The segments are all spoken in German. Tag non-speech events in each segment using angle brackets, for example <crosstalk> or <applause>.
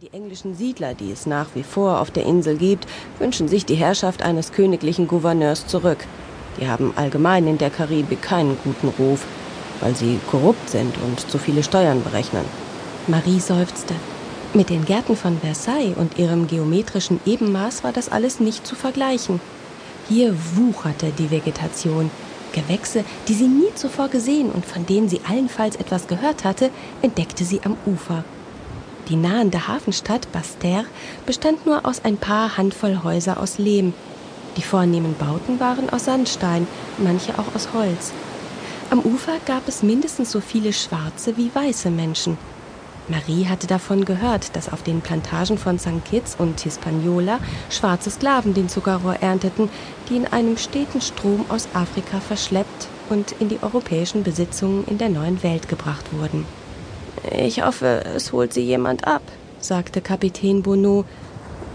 Die englischen Siedler, die es nach wie vor auf der Insel gibt, wünschen sich die Herrschaft eines königlichen Gouverneurs zurück. Die haben allgemein in der Karibik keinen guten Ruf, weil sie korrupt sind und zu viele Steuern berechnen. Marie seufzte. Mit den Gärten von Versailles und ihrem geometrischen Ebenmaß war das alles nicht zu vergleichen. Hier wucherte die Vegetation. Gewächse, die sie nie zuvor gesehen und von denen sie allenfalls etwas gehört hatte, entdeckte sie am Ufer. Die nahende Hafenstadt Baster bestand nur aus ein paar Handvoll Häuser aus Lehm. Die vornehmen Bauten waren aus Sandstein, manche auch aus Holz. Am Ufer gab es mindestens so viele schwarze wie weiße Menschen. Marie hatte davon gehört, dass auf den Plantagen von St. Kitts und Hispaniola schwarze Sklaven den Zuckerrohr ernteten, die in einem steten Strom aus Afrika verschleppt und in die europäischen Besitzungen in der neuen Welt gebracht wurden. Ich hoffe, es holt sie jemand ab, sagte Kapitän Bonneau.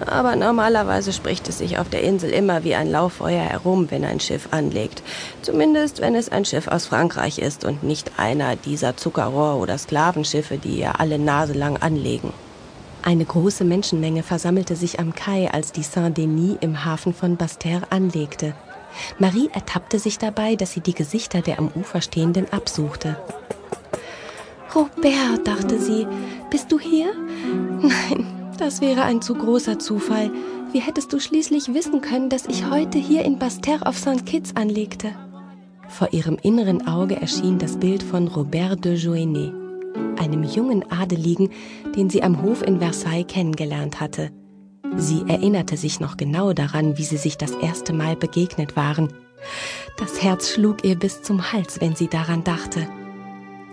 Aber normalerweise spricht es sich auf der Insel immer wie ein Lauffeuer herum, wenn ein Schiff anlegt. Zumindest, wenn es ein Schiff aus Frankreich ist und nicht einer dieser Zuckerrohr- oder Sklavenschiffe, die ja alle Nase lang anlegen. Eine große Menschenmenge versammelte sich am Kai, als die Saint-Denis im Hafen von Baster anlegte. Marie ertappte sich dabei, dass sie die Gesichter der am Ufer Stehenden absuchte. Robert, dachte sie, bist du hier? Nein, das wäre ein zu großer Zufall. Wie hättest du schließlich wissen können, dass ich heute hier in Baster auf St. Kitts anlegte? Vor ihrem inneren Auge erschien das Bild von Robert de Joignet, einem jungen Adeligen, den sie am Hof in Versailles kennengelernt hatte. Sie erinnerte sich noch genau daran, wie sie sich das erste Mal begegnet waren. Das Herz schlug ihr bis zum Hals, wenn sie daran dachte.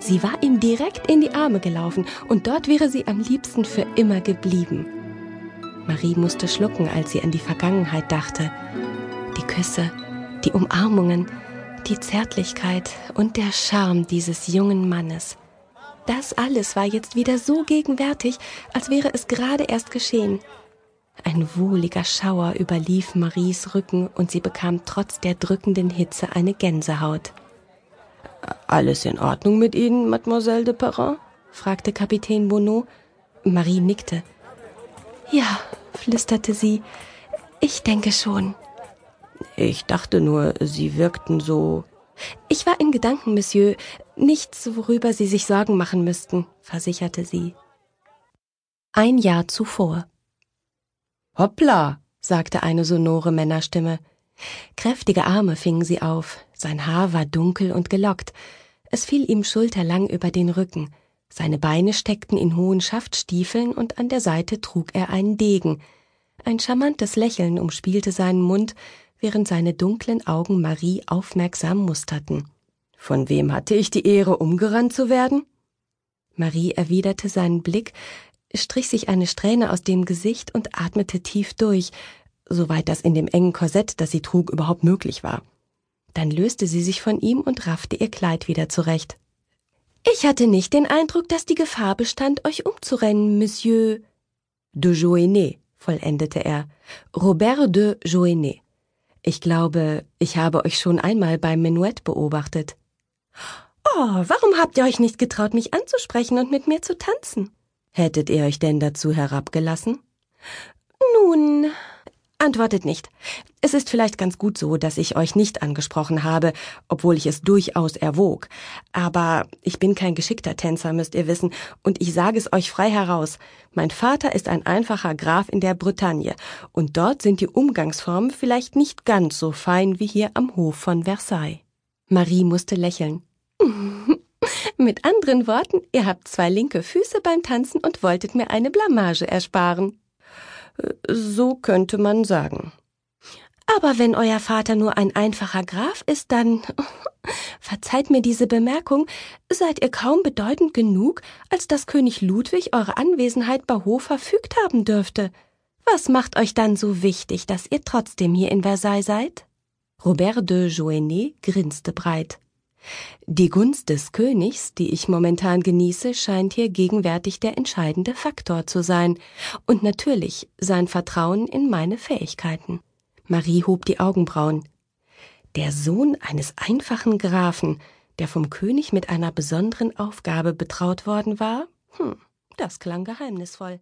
Sie war ihm direkt in die Arme gelaufen und dort wäre sie am liebsten für immer geblieben. Marie musste schlucken, als sie an die Vergangenheit dachte. Die Küsse, die Umarmungen, die Zärtlichkeit und der Charme dieses jungen Mannes. Das alles war jetzt wieder so gegenwärtig, als wäre es gerade erst geschehen. Ein wohliger Schauer überlief Maries Rücken und sie bekam trotz der drückenden Hitze eine Gänsehaut. Alles in Ordnung mit Ihnen, Mademoiselle de Perrin? fragte Kapitän Bonneau. Marie nickte. Ja, flüsterte sie, ich denke schon. Ich dachte nur, Sie wirkten so. Ich war in Gedanken, Monsieur. Nichts, worüber Sie sich Sorgen machen müssten, versicherte sie. Ein Jahr zuvor. Hoppla, sagte eine sonore Männerstimme. Kräftige Arme fingen sie auf, sein Haar war dunkel und gelockt, es fiel ihm schulterlang über den Rücken, seine Beine steckten in hohen Schaftstiefeln und an der Seite trug er einen Degen. Ein charmantes Lächeln umspielte seinen Mund, während seine dunklen Augen Marie aufmerksam musterten. Von wem hatte ich die Ehre, umgerannt zu werden? Marie erwiderte seinen Blick, strich sich eine Strähne aus dem Gesicht und atmete tief durch, soweit das in dem engen Korsett, das sie trug, überhaupt möglich war. Dann löste sie sich von ihm und raffte ihr Kleid wieder zurecht. Ich hatte nicht den Eindruck, dass die Gefahr bestand, euch umzurennen, Monsieur de Joenet, vollendete er. Robert de Joenet. Ich glaube, ich habe euch schon einmal beim Menuett beobachtet. Oh, warum habt ihr euch nicht getraut, mich anzusprechen und mit mir zu tanzen? Hättet ihr euch denn dazu herabgelassen? Nun, Antwortet nicht. Es ist vielleicht ganz gut so, dass ich euch nicht angesprochen habe, obwohl ich es durchaus erwog. Aber ich bin kein geschickter Tänzer, müsst ihr wissen, und ich sage es euch frei heraus. Mein Vater ist ein einfacher Graf in der Bretagne, und dort sind die Umgangsformen vielleicht nicht ganz so fein wie hier am Hof von Versailles. Marie musste lächeln. <laughs> Mit anderen Worten, ihr habt zwei linke Füße beim Tanzen und wolltet mir eine Blamage ersparen. So könnte man sagen. Aber wenn euer Vater nur ein einfacher Graf ist, dann <laughs> verzeiht mir diese Bemerkung, seid ihr kaum bedeutend genug, als dass König Ludwig eure Anwesenheit bei Hof verfügt haben dürfte. Was macht euch dann so wichtig, dass ihr trotzdem hier in Versailles seid? Robert de Joignet grinste breit. Die Gunst des Königs, die ich momentan genieße, scheint hier gegenwärtig der entscheidende Faktor zu sein, und natürlich sein Vertrauen in meine Fähigkeiten. Marie hob die Augenbrauen. Der Sohn eines einfachen Grafen, der vom König mit einer besonderen Aufgabe betraut worden war? Hm, das klang geheimnisvoll.